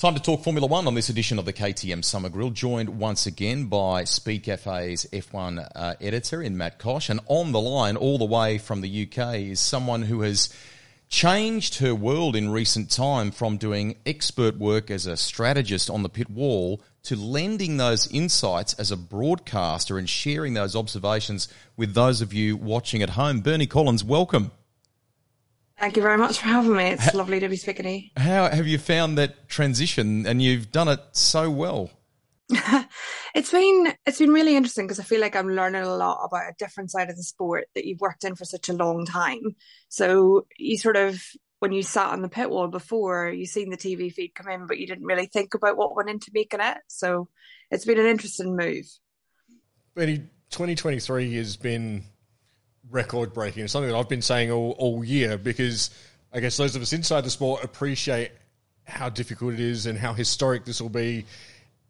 Time to talk Formula One on this edition of the KTM Summer Grill, joined once again by Speedcafe's F1 uh, editor in Mat Coch. And on the line, all the way from the UK, is someone who has changed her world in recent time from doing expert work as a strategist on the pit wall to lending those insights as a broadcaster and sharing those observations with those of you watching at home. Bernie Collins, welcome. Thank you very much for having me. It's how, lovely to be speaking to you. How have you found that transition? And you've done it so well. it's been it's been really interesting because I feel like I'm learning a lot about a different side of the sport that you've worked in for such a long time. So you sort of when you sat on the pit wall before, you seen the TV feed come in, but you didn't really think about what went into making it. So it's been an interesting move. Betty, 2023 has been record breaking. It's something that I've been saying all, all year because I guess those of us inside the sport appreciate how difficult it is and how historic this will be,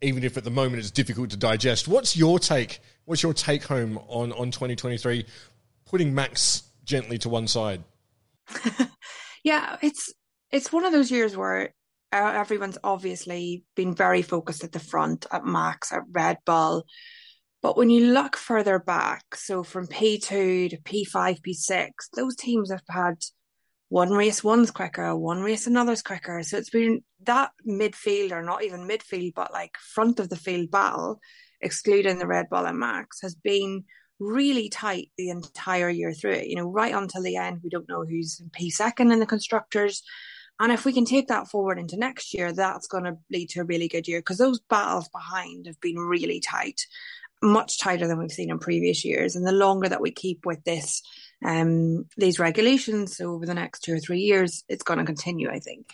even if at the moment it's difficult to digest. What's your take? What's your take home on, on 2023, putting Max gently to one side? yeah, it's it's one of those years where everyone's obviously been very focused at the front, at Max, at Red Bull, but when you look further back, so from P2 to P5, P6, those teams have had one race, one's quicker, one race, another's quicker. So it's been that midfield, or not even midfield, but like front of the field battle, excluding the Red Bull and Max, has been really tight the entire year through it. You know, right until the end, we don't know who's in P second in the constructors. And if we can take that forward into next year, that's going to lead to a really good year because those battles behind have been really tight much tighter than we've seen in previous years. And the longer that we keep with this, um, these regulations so over the next two or three years, it's going to continue, I think.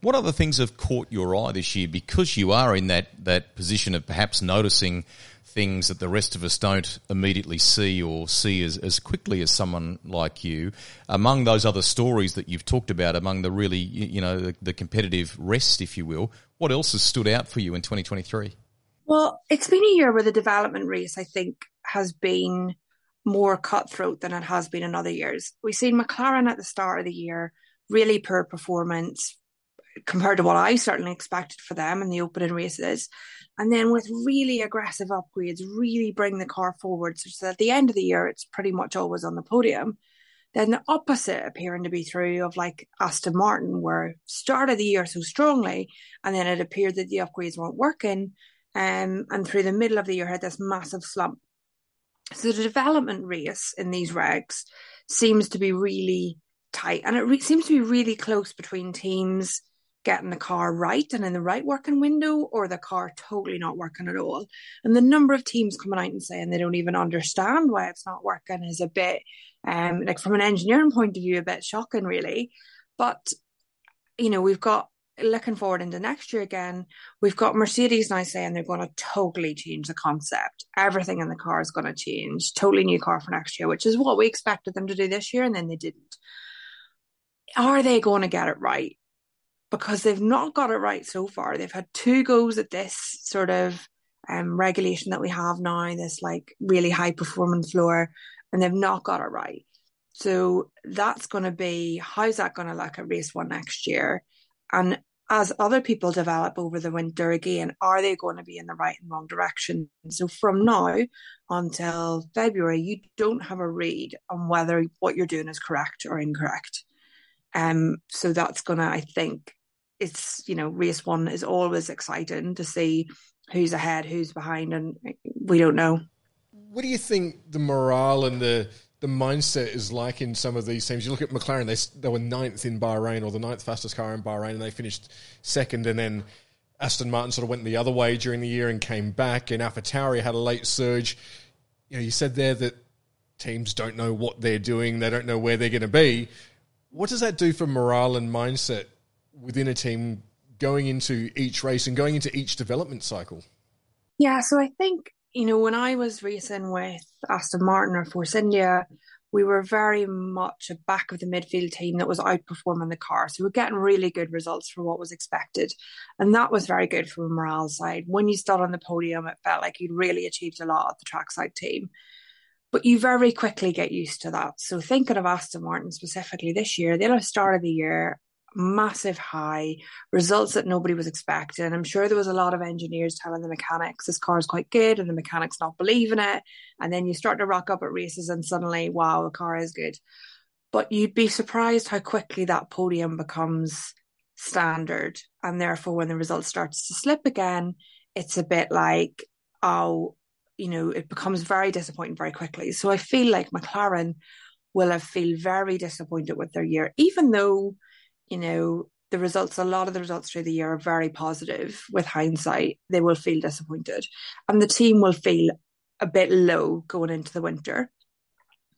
What other things have caught your eye this year? Because you are in that, that position of perhaps noticing things that the rest of us don't immediately see or see as, as quickly as someone like you. Among those other stories that you've talked about, among the really, you know, the, the competitive rest, if you will, what else has stood out for you in 2023? Well, it's been a year where the development race, I think, has been more cutthroat than it has been in other years. We've seen McLaren at the start of the year, really poor performance compared to what I certainly expected for them in the opening races. And then with really aggressive upgrades, really bring the car forward so at the end of the year, it's pretty much always on the podium. Then the opposite appearing to be true of like Aston Martin, where started the year so strongly, and then it appeared that the upgrades weren't working um, and through the middle of the year had this massive slump. So the development race in these regs seems to be really tight, and it re- seems to be really close between teams getting the car right and in the right working window, or the car totally not working at all. And the number of teams coming out and saying they don't even understand why it's not working is a bit, um, like from an engineering point of view, a bit shocking, really. But you know, we've got looking forward into next year again, we've got Mercedes now saying they're going to totally change the concept. Everything in the car is going to change. Totally new car for next year, which is what we expected them to do this year, and then they didn't. Are they going to get it right? Because they've not got it right so far. They've had two goes at this sort of um, regulation that we have now, this like really high performance floor, and they've not got it right. So that's going to be how's that going to look at race one next year? And as other people develop over the winter again, are they going to be in the right and wrong direction? So from now until February, you don't have a read on whether what you're doing is correct or incorrect. Um, so that's gonna, I think, it's you know, race one is always exciting to see who's ahead, who's behind, and we don't know. What do you think the morale and the the mindset is like in some of these teams. You look at McLaren; they they were ninth in Bahrain, or the ninth fastest car in Bahrain, and they finished second. And then Aston Martin sort of went the other way during the year and came back. And AlphaTauri had a late surge. You know, you said there that teams don't know what they're doing; they don't know where they're going to be. What does that do for morale and mindset within a team going into each race and going into each development cycle? Yeah, so I think you know, when I was racing with Aston Martin or Force India, we were very much a back of the midfield team that was outperforming the car. So we are getting really good results for what was expected. And that was very good from a morale side. When you stood on the podium, it felt like you'd really achieved a lot at the trackside team. But you very quickly get used to that. So thinking of Aston Martin specifically this year, they'll have started the year massive high, results that nobody was expecting. I'm sure there was a lot of engineers telling the mechanics this car is quite good and the mechanics not believing it. And then you start to rock up at races and suddenly, wow, the car is good. But you'd be surprised how quickly that podium becomes standard. And therefore, when the result starts to slip again, it's a bit like, oh, you know, it becomes very disappointing very quickly. So I feel like McLaren will have feel very disappointed with their year, even though, you know, the results, a lot of the results through the year are very positive with hindsight. They will feel disappointed. And the team will feel a bit low going into the winter.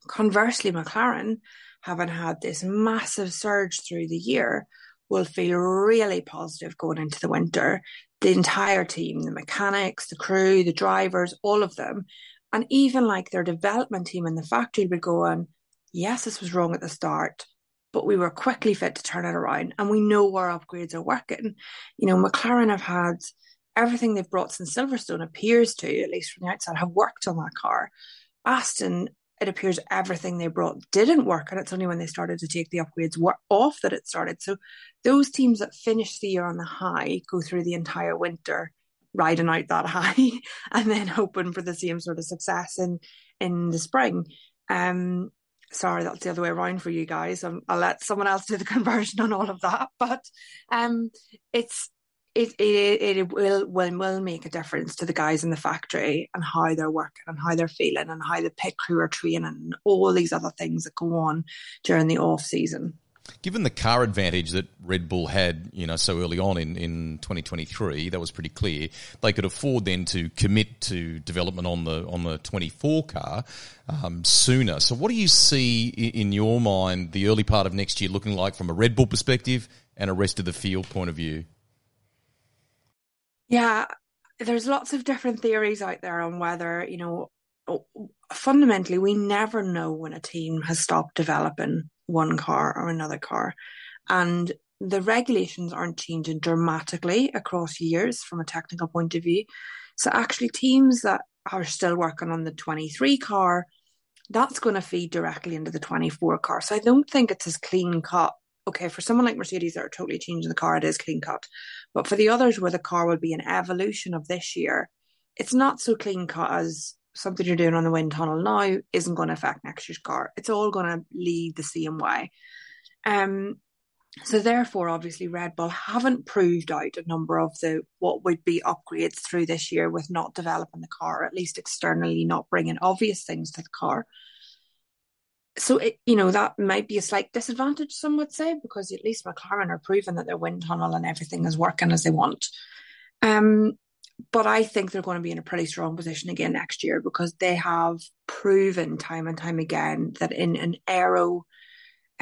Conversely, McLaren, having had this massive surge through the year, will feel really positive going into the winter. The entire team, the mechanics, the crew, the drivers, all of them. And even like their development team in the factory would go on, yes, this was wrong at the start, but we were quickly fit to turn it around. And we know our upgrades are working. You know, McLaren have had everything they've brought since Silverstone appears to, at least from the outside, have worked on that car. Aston it appears everything they brought didn't work, and it's only when they started to take the upgrades off that it started. So those teams that finish the year on the high go through the entire winter riding out that high and then hoping for the same sort of success in in the spring. Um, sorry, that's the other way around for you guys. Um, I'll let someone else do the conversion on all of that, but um, it's it, it it will will will make a difference to the guys in the factory and how they're working and how they're feeling and how the pit crew are training and all these other things that go on during the off season. Given the car advantage that Red Bull had, you know, so early on in, in 2023, that was pretty clear. They could afford then to commit to development on the on the 24 car um, sooner. So, what do you see in your mind the early part of next year looking like from a Red Bull perspective and a rest of the field point of view? Yeah, there's lots of different theories out there on whether, you know, fundamentally, we never know when a team has stopped developing one car or another car. And the regulations aren't changing dramatically across years from a technical point of view. So, actually, teams that are still working on the 23 car, that's going to feed directly into the 24 car. So, I don't think it's as clean cut okay, for someone like Mercedes that are totally changing the car, it is clean cut. But for the others where the car will be an evolution of this year, it's not so clean cut as something you're doing on the wind tunnel now isn't going to affect next year's car. It's all going to lead the same way. Um, so therefore, obviously, Red Bull haven't proved out a number of the what would be upgrades through this year with not developing the car, at least externally, not bringing obvious things to the car so it, you know that might be a slight disadvantage some would say because at least mclaren are proving that their wind tunnel and everything is working as they want um, but i think they're going to be in a pretty strong position again next year because they have proven time and time again that in an aero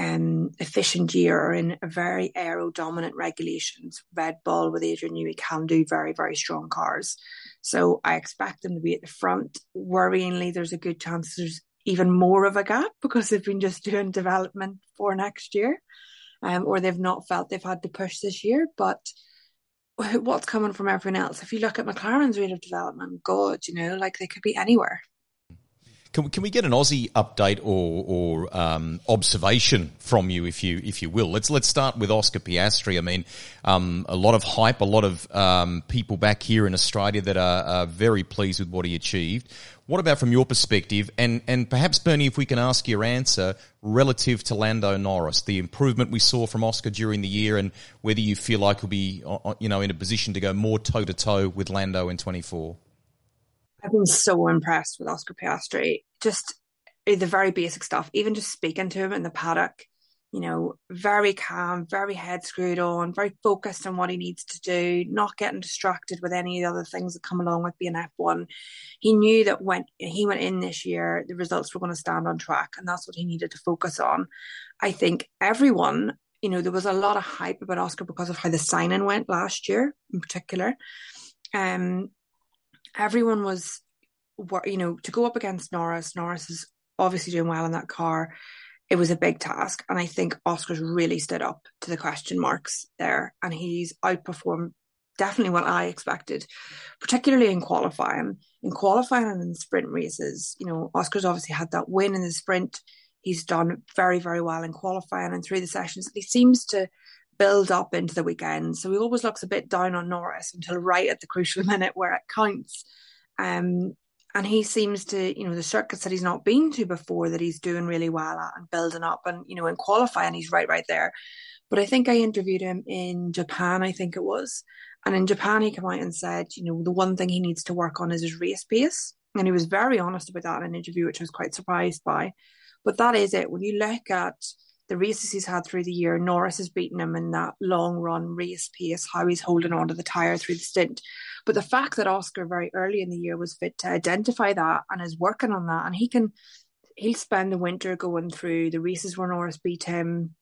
um, efficient year or in a very aero dominant regulations red bull with adrian newey can do very very strong cars so i expect them to be at the front worryingly there's a good chance there's even more of a gap because they've been just doing development for next year, um, or they've not felt they've had to push this year. But what's coming from everyone else? If you look at McLaren's rate of development, God, you know, like they could be anywhere. Can we, can we get an Aussie update or, or um, observation from you, if you if you will? Let's let's start with Oscar Piastri. I mean, um, a lot of hype, a lot of um, people back here in Australia that are, are, very pleased with what he achieved. What about from your perspective, and and perhaps Bernie, if we can ask your answer relative to Lando Norris, the improvement we saw from Oscar during the year, and whether you feel like he'll be, uh, uh, you know, in a position to go more toe to toe with Lando in twenty four. I've been so impressed with Oscar Piastri. Just the very basic stuff, even just speaking to him in the paddock, you know, very calm, very head screwed on, very focused on what he needs to do, not getting distracted with any of the other things that come along with being F1. He knew that when he went in this year, the results were going to stand on track, and that's what he needed to focus on. I think everyone, you know, there was a lot of hype about Oscar because of how the signing went last year in particular. Um, everyone was, you know, to go up against Norris. Norris is obviously doing well in that car. It was a big task, and I think Oscar's really stood up to the question marks there, and he's outperformed definitely what I expected, particularly in qualifying. In qualifying and in sprint races, you know, Oscar's obviously had that win in the sprint. He's done very, very well in qualifying and through the sessions. He seems to build up into the weekend. So he always looks a bit down on Norris until right at the crucial minute where it counts. Um, and he seems to, you know, the circuits that he's not been to before that he's doing really well at and building up and, you know, in qualifying, he's right, right there. But I think I interviewed him in Japan, I think it was. And in Japan, he came out and said, you know, the one thing he needs to work on is his race pace. And he was very honest about that in an interview, which I was quite surprised by. But that is it. When you look at the races he's had through the year, Norris has beaten him in that long run race pace, how he's holding on to the tyre through the stint. But the fact that Oscar very early in the year was fit to identify that and is working on that, and he can he'll spend the winter going through the races where Norris beat him,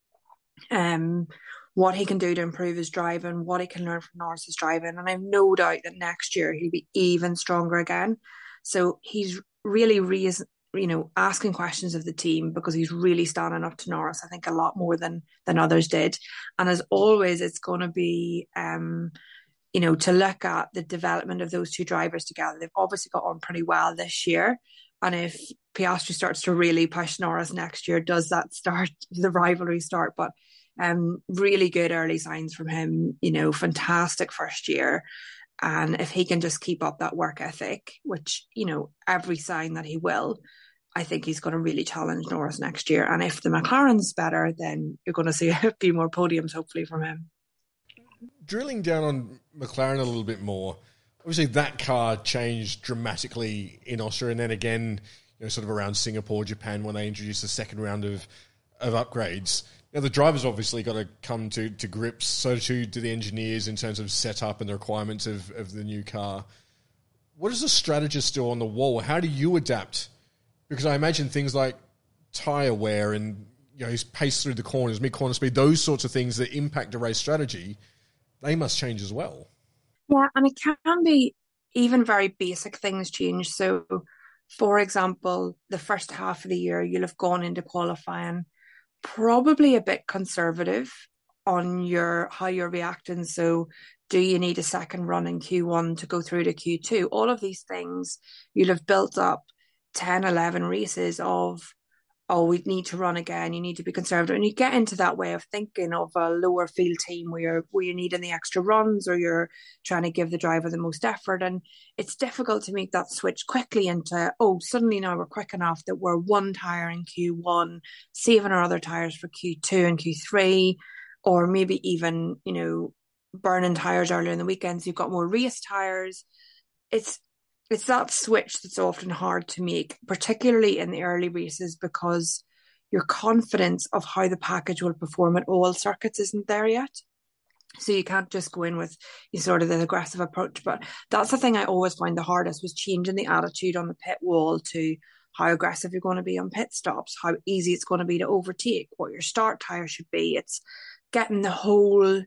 um, what he can do to improve his driving, what he can learn from Norris's driving, and I've no doubt that next year he'll be even stronger again. So he's really raised, you know, asking questions of the team because he's really standing up to Norris. I think a lot more than than others did. And as always, it's going to be, um, you know, to look at the development of those two drivers together. They've obviously got on pretty well this year. And if Piastri starts to really push Norris next year, does that start the rivalry start? But um, really good early signs from him. You know, fantastic first year. And if he can just keep up that work ethic, which, you know, every sign that he will, I think he's going to really challenge Norris next year. And if the McLaren's better, then you're going to see a few more podiums, hopefully, from him. Drilling down on McLaren a little bit more, obviously that car changed dramatically in Austria, and then again, you know, sort of around Singapore, Japan, when they introduced the second round of of upgrades. Now, the drivers obviously got to come to, to grips, so too do the engineers in terms of setup and the requirements of, of the new car. What is the strategist do on the wall? How do you adapt? Because I imagine things like tyre wear and you know his pace through the corners, mid corner speed, those sorts of things that impact a race strategy, they must change as well. Yeah, and it can be even very basic things change. So, for example, the first half of the year, you'll have gone into qualifying probably a bit conservative on your how you're reacting. So do you need a second run in Q1 to go through to Q2? All of these things you'll have built up 10, 11 races of oh, we need to run again. You need to be conservative, and you get into that way of thinking of a lower field team where you're where you're needing the extra runs or you're trying to give the driver the most effort, and it's difficult to make that switch quickly into oh, suddenly now we're quick enough that we're one tire in Q one, saving our other tires for Q two and Q three, or maybe even you know burning tires earlier in the weekends. You've got more race tires. It's it's that switch that's often hard to make, particularly in the early races, because your confidence of how the package will perform at all circuits isn't there yet. So you can't just go in with you sort of the aggressive approach. But that's the thing I always find the hardest was changing the attitude on the pit wall to how aggressive you're going to be on pit stops, how easy it's going to be to overtake, what your start tire should be. It's getting the whole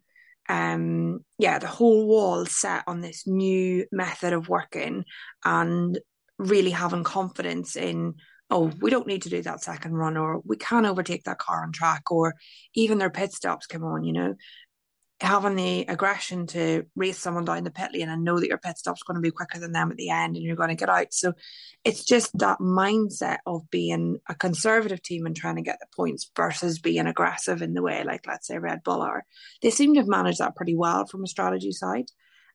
um, yeah, the whole wall set on this new method of working and really having confidence in, oh, we don't need to do that second run or we can overtake that car on track or even their pit stops come on, you know having the aggression to race someone down the pit lane and know that your pit stop's going to be quicker than them at the end and you're going to get out. So it's just that mindset of being a conservative team and trying to get the points versus being aggressive in the way, like let's say Red Bull are. They seem to have managed that pretty well from a strategy side.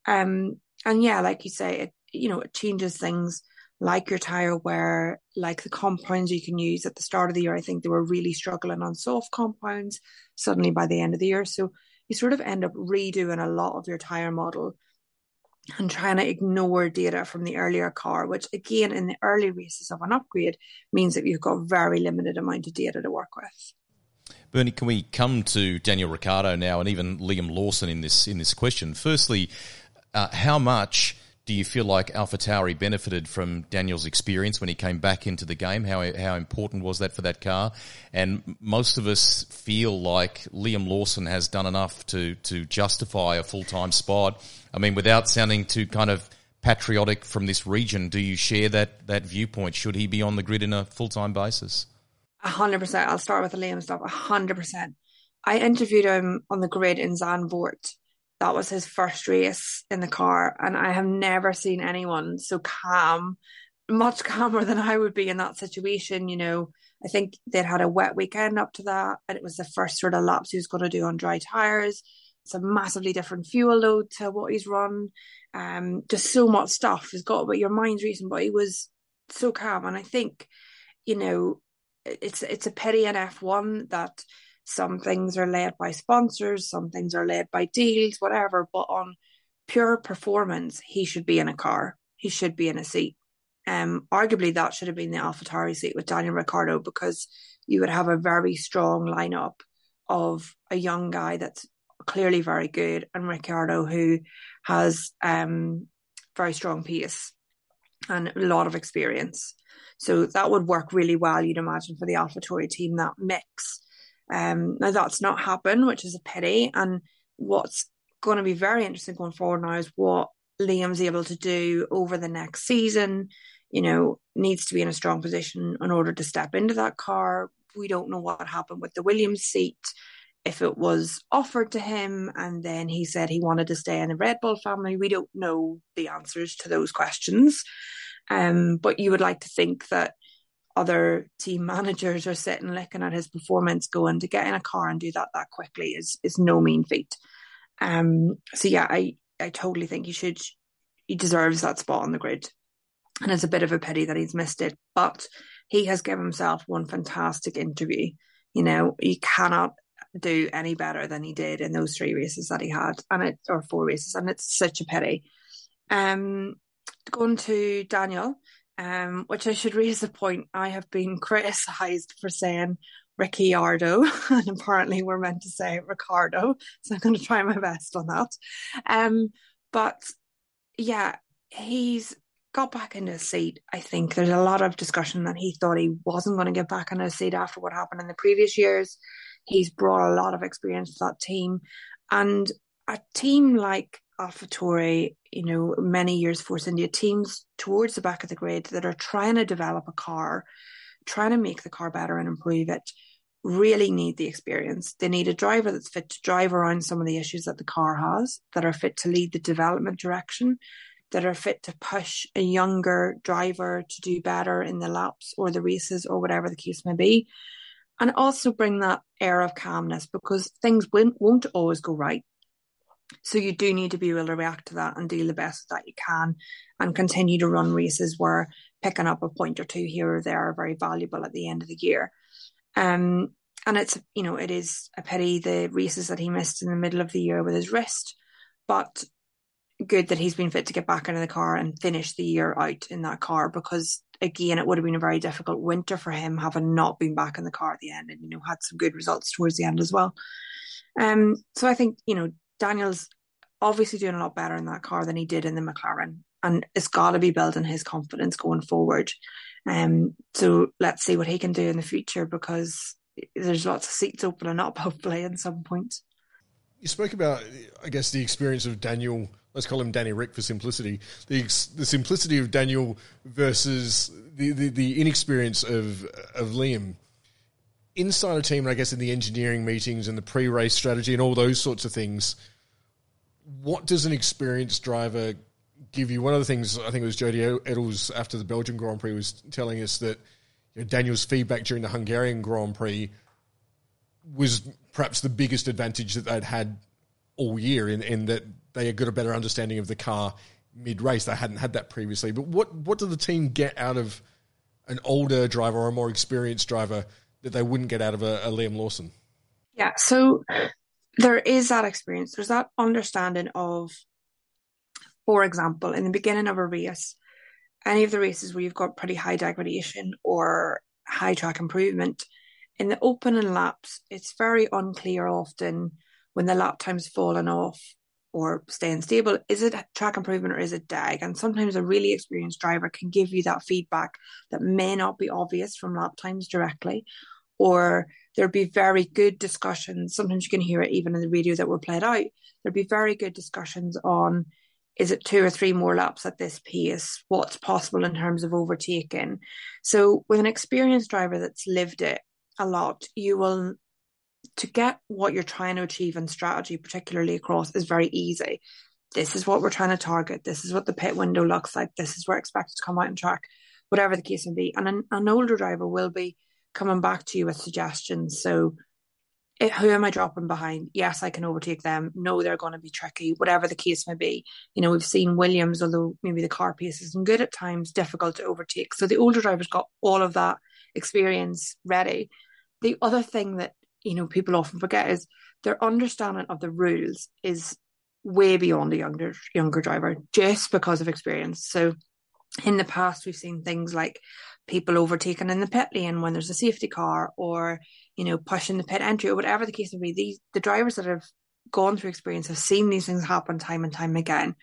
Um, and yeah, like you say, it you know it changes things like your tire wear, like the compounds you can use at the start of the year. I think they were really struggling on soft compounds. Suddenly by the end of the year, so you sort of end up redoing a lot of your tire model and trying to ignore data from the earlier car, which again in the early races of an upgrade means that you've got very limited amount of data to work with. Bernie, can we come to Daniel Ricciardo now and even Liam Lawson in this in this question? Firstly, uh, how much do you feel like Alpha AlphaTauri benefited from Daniel's experience when he came back into the game? How how important was that for that car? And most of us feel like Liam Lawson has done enough to to justify a full time spot. I mean, without sounding too kind of patriotic from this region, do you share that that viewpoint? Should he be on the grid in a full time basis? A hundred percent. I'll start with the Liam stuff. A hundred percent. I interviewed him on the grid in Zandvoort that was his first race in the car, and I have never seen anyone so calm, much calmer than I would be in that situation. You know, I think they'd had a wet weekend up to that, and it was the first sort of laps he was going to do on dry tires. It's a massively different fuel load to what he's run. Um, just so much stuff has got, but your mind's racing. But he was so calm, and I think, you know, it's it's a pity in F one that some things are led by sponsors, some things are led by deals, whatever. But on pure performance, he should be in a car. He should be in a seat. Um, arguably that should have been the AlphaTauri seat with Daniel Ricciardo because you would have a very strong lineup of a young guy that's clearly very good and Ricciardo who has um very strong pace and a lot of experience. So that would work really well, you'd imagine, for the AlphaTauri team, that mix. Um, now that's not happened, which is a pity. And what's going to be very interesting going forward now is what Liam's able to do over the next season. You know, needs to be in a strong position in order to step into that car. We don't know what happened with the Williams seat, if it was offered to him and then he said he wanted to stay in the Red Bull family. We don't know the answers to those questions. Um, but you would like to think that other team managers are sitting looking at his performance going to get in a car and do that that quickly is is no mean feat. Um, so yeah, I I totally think he should he deserves that spot on the grid. And it's a bit of a pity that he's missed it, but he has given himself one fantastic interview. You know, he cannot do any better than he did in those three races that he had, and it or four races, and it's such a pity. Um, going to Daniel, um, which I should raise the point. I have been criticised for saying Ricciardo, and apparently we're meant to say Ricardo. So I'm going to try my best on that. Um, but yeah, he's got back into his seat. I think there's a lot of discussion that he thought he wasn't going to get back in his seat after what happened in the previous years. He's brought a lot of experience to that team, and a team like AlphaTauri, you know, many years Force India teams towards the back of the grid that are trying to develop a car trying to make the car better and improve it really need the experience. They need a driver that's fit to drive around some of the issues that the car has, that are fit to lead the development direction, that are fit to push a younger driver to do better in the laps or the races or whatever the case may be. And also bring that air of calmness because things won't, won't always go right. So you do need to be able to react to that and do the best that you can and continue to run races where picking up a point or two here or there are very valuable at the end of the year. Um, and it's, you know, it is a pity the races that he missed in the middle of the year with his wrist, but good that he's been fit to get back into the car and finish the year out in that car because again it would have been a very difficult winter for him having not been back in the car at the end and you know had some good results towards the end as well um so i think you know Daniel's obviously doing a lot better in that car than he did in the McLaren, and it's got to be building his confidence going forward. Um, so let's see what he can do in the future because there's lots of seats opening up hopefully at some point. You spoke about, I guess, the experience of Daniel. Let's call him Danny Rick for simplicity. The the simplicity of Daniel versus the, the, the inexperience of of Liam inside a team, I guess in the engineering meetings and the pre-race strategy and all those sorts of things, what does an experienced driver give you? One of the things I think it was Jody Edels after the Belgian Grand Prix was telling us that you know, Daniel's feedback during the Hungarian Grand Prix was perhaps the biggest advantage that they'd had all year in, in that they had got a better understanding of the car mid race. They hadn't had that previously. But what what did the team get out of an older driver or a more experienced driver that they wouldn't get out of a, a Liam Lawson? Yeah, so there is that experience. There's that understanding of, for example, in the beginning of a race, any of the races where you've got pretty high degradation or high track improvement, in the opening laps, it's very unclear often when the lap time's fallen off or staying stable. Is it track improvement or is it deg? And sometimes a really experienced driver can give you that feedback that may not be obvious from lap times directly, or there'd be very good discussions. Sometimes you can hear it even in the radio that were played out. There'd be very good discussions on is it two or three more laps at this pace? What's possible in terms of overtaking? So, with an experienced driver that's lived it a lot, you will to get what you're trying to achieve in strategy, particularly across, is very easy. This is what we're trying to target. This is what the pit window looks like. This is where expected to come out and track, whatever the case may be. And an, an older driver will be coming back to you with suggestions. So, it, who am I dropping behind? Yes, I can overtake them. No, they're going to be tricky, whatever the case may be. You know, we've seen Williams, although maybe the car pace isn't good at times, difficult to overtake. So the older drivers got all of that experience ready. The other thing that, you know, people often forget is their understanding of the rules is way beyond a younger younger driver just because of experience. So in the past we've seen things like people overtaken in the pit lane when there's a safety car or you know pushing the pit entry or whatever the case may be. These the drivers that have gone through experience have seen these things happen time and time again.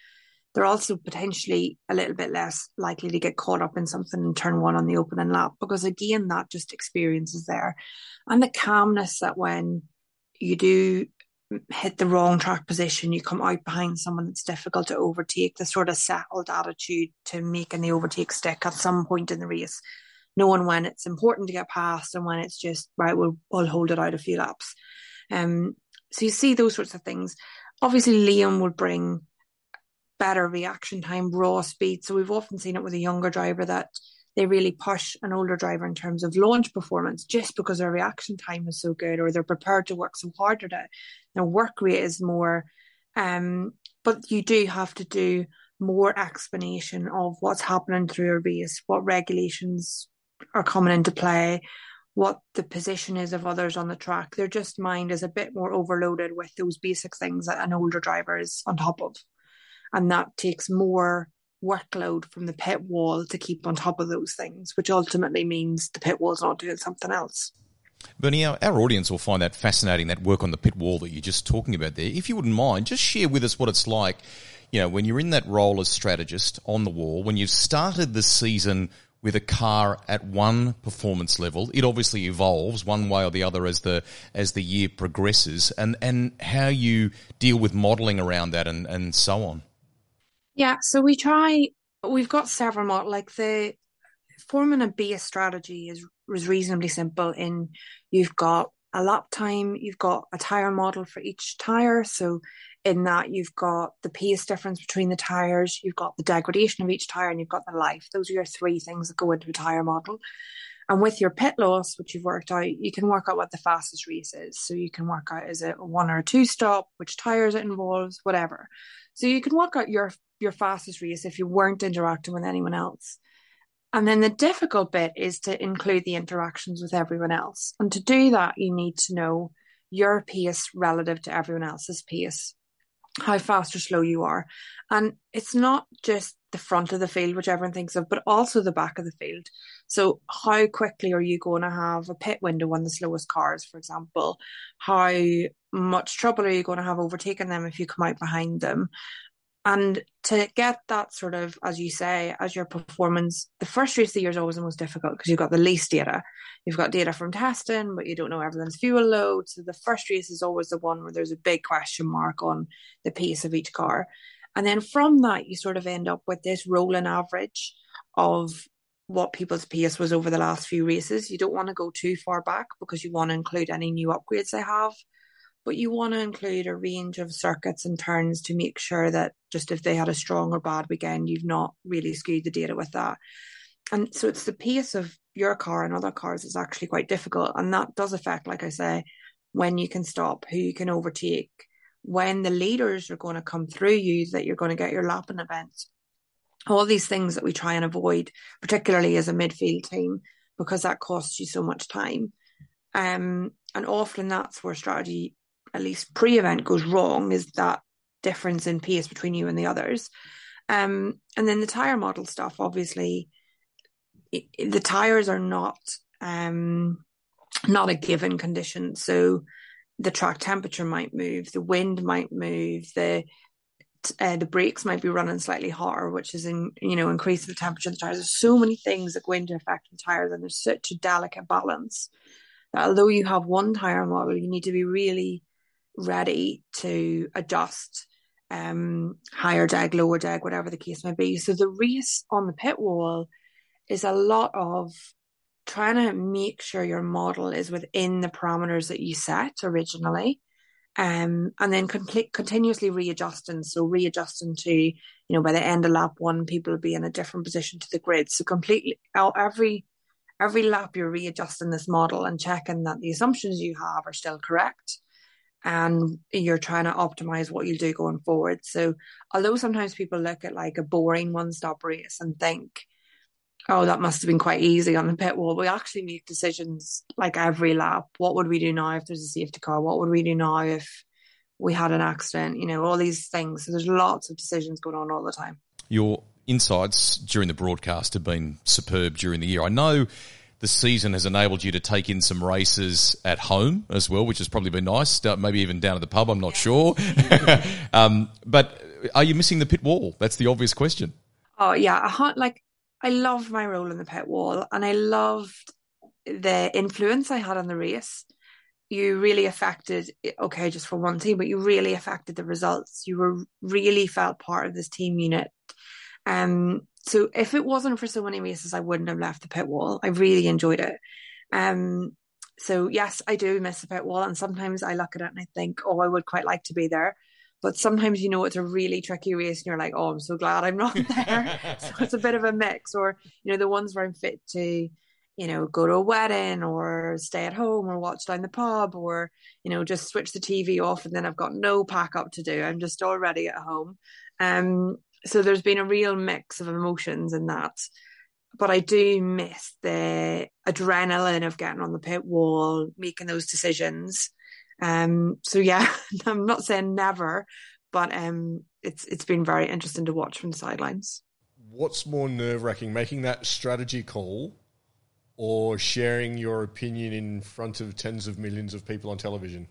They're also potentially a little bit less likely to get caught up in something and turn one on the opening lap because again that just experience is there. And the calmness that when you do hit the wrong track position, you come out behind someone that's difficult to overtake, the sort of settled attitude to making the overtake stick at some point in the race, knowing when it's important to get past and when it's just right, we'll we'll hold it out a few laps. Um, so you see those sorts of things. Obviously, Liam would bring better reaction time, raw speed. So we've often seen it with a younger driver that they really push an older driver in terms of launch performance just because their reaction time is so good or they're prepared to work so hard at it. Their work rate is more. Um, but you do have to do more explanation of what's happening through a race, what regulations are coming into play, what the position is of others on the track. Their just mind is a bit more overloaded with those basic things that an older driver is on top of. And that takes more workload from the pit wall to keep on top of those things, which ultimately means the pit wall's not doing something else. Bernie, our, our, audience will find that fascinating, that work on the pit wall that you're just talking about there. If you wouldn't mind, just share with us what it's like, you know, when you're in that role as strategist on the wall, when you've started the season with a car at one performance level, it obviously evolves one way or the other as the as the year progresses, and and how you deal with modelling around that and, and so on. Yeah, so we try. We've got several more. Like the forming a base strategy is is reasonably simple. In you've got a lap time, you've got a tire model for each tire. So in that you've got the pace difference between the tires, you've got the degradation of each tire, and you've got the life. Those are your three things that go into a tire model. And with your pit loss, which you've worked out, you can work out what the fastest race is. So you can work out is it one or a two stop, which tires it involves, whatever. So you can work out your your fastest race if you weren't interacting with anyone else. And then the difficult bit is to include the interactions with everyone else. And to do that, you need to know your pace relative to everyone else's pace, how fast or slow you are. And it's not just the front of the field, which everyone thinks of, but also the back of the field. So, how quickly are you going to have a pit window on the slowest cars, for example? How much trouble are you going to have overtaking them if you come out behind them? And to get that sort of, as you say, as your performance, the first race of the year is always the most difficult because you've got the least data. You've got data from testing, but you don't know everyone's fuel load. So the first race is always the one where there's a big question mark on the pace of each car. And then from that, you sort of end up with this rolling average of what people's pace was over the last few races. You don't want to go too far back because you want to include any new upgrades they have but you want to include a range of circuits and turns to make sure that just if they had a strong or bad weekend, you've not really skewed the data with that. And so it's the pace of your car and other cars is actually quite difficult. And that does affect, like I say, when you can stop, who you can overtake, when the leaders are going to come through you, that you're going to get your lapping events. All these things that we try and avoid, particularly as a midfield team, because that costs you so much time. Um, and often that's where strategy at least pre-event goes wrong is that difference in pace between you and the others. Um, and then the tire model stuff, obviously, it, the tires are not um, not a given condition. So the track temperature might move, the wind might move, the uh, the brakes might be running slightly hotter, which is in you know increasing the temperature of the tires. There's so many things that go into affect the tires, and there's such a delicate balance that although you have one tire model, you need to be really ready to adjust um, higher deg, lower deg, whatever the case may be. So the race on the pit wall is a lot of trying to make sure your model is within the parameters that you set originally. Um, and then complete, continuously readjusting. So readjusting to, you know, by the end of lap one, people will be in a different position to the grid. So completely, every every lap you're readjusting this model and checking that the assumptions you have are still correct and you're trying to optimize what you do going forward. So although sometimes people look at like a boring one stop race and think, oh, that must have been quite easy on the pit wall, we actually make decisions like every lap. What would we do now if there's a safety car? What would we do now if we had an accident? You know, all these things. So there's lots of decisions going on all the time. Your insights during the broadcast have been superb during the year. I know the season has enabled you to take in some races at home as well, which has probably been nice. Maybe even down at the pub. I'm not sure. um, but are you missing the pit wall? That's the obvious question. Oh yeah, I, like I loved my role in the pit wall, and I loved the influence I had on the race. You really affected, okay, just for one team, but you really affected the results. You were really felt part of this team unit. Um, so if it wasn't for so many races, I wouldn't have left the pit wall. I really enjoyed it. Um, so yes, I do miss the pit wall, and sometimes I look at it and I think, oh, I would quite like to be there. But sometimes you know it's a really tricky race, and you're like, oh, I'm so glad I'm not there. so it's a bit of a mix, or you know, the ones where I'm fit to, you know, go to a wedding or stay at home or watch down the pub or you know just switch the TV off, and then I've got no pack up to do. I'm just already at home. Um, so there's been a real mix of emotions in that but I do miss the adrenaline of getting on the pit wall, making those decisions. Um, so yeah, I'm not saying never, but um, it's it's been very interesting to watch from the sidelines. What's more nerve wracking, making that strategy call, or sharing your opinion in front of tens of millions of people on television?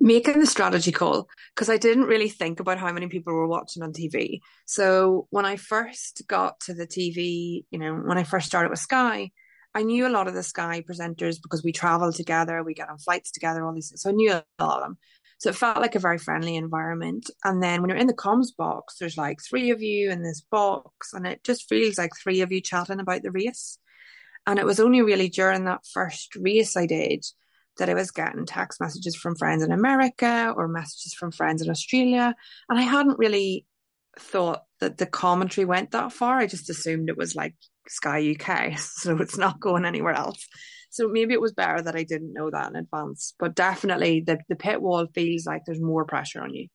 Making the strategy call because I didn't really think about how many people were watching on TV. So when I first got to the TV, you know, when I first started with Sky, I knew a lot of the Sky presenters because we travel together, we get on flights together, all these things. So I knew a lot of them. So it felt like a very friendly environment. And then when you're in the comms box, there's like three of you in this box, and it just feels like three of you chatting about the race. And it was only really during that first race I did that I was getting text messages from friends in America or messages from friends in Australia. And I hadn't really thought that the commentary went that far. I just assumed it was like Sky UK, so it's not going anywhere else. So maybe it was better that I didn't know that in advance. But definitely the, the pit wall feels like there's more pressure on you.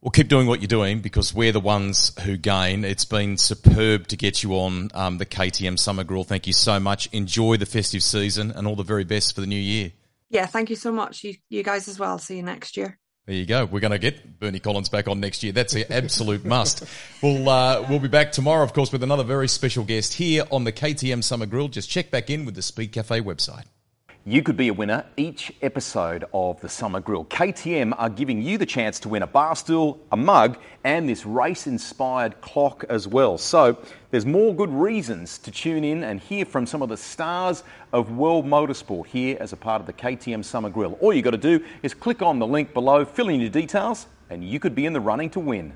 Well, keep doing what you're doing because we're the ones who gain. It's been superb to get you on um, the KTM Summer Grill. Thank you so much. Enjoy the festive season and all the very best for the new year. Yeah, thank you so much. You, you guys as well. See you next year. There you go. We're going to get Bernie Collins back on next year. That's an absolute must. We'll uh, we'll be back tomorrow, of course, with another very special guest here on the KTM Summer Grill. Just check back in with the Speedcafe website. You could be a winner each episode of the Summer Grill. KTM are giving you the chance to win a bar stool, a mug, and this race inspired clock as well. So there's more good reasons to tune in and hear from some of the stars of world motorsport here as a part of the KTM Summer Grill. All you got to do is click on the link below, fill in your details, and you could be in the running to win.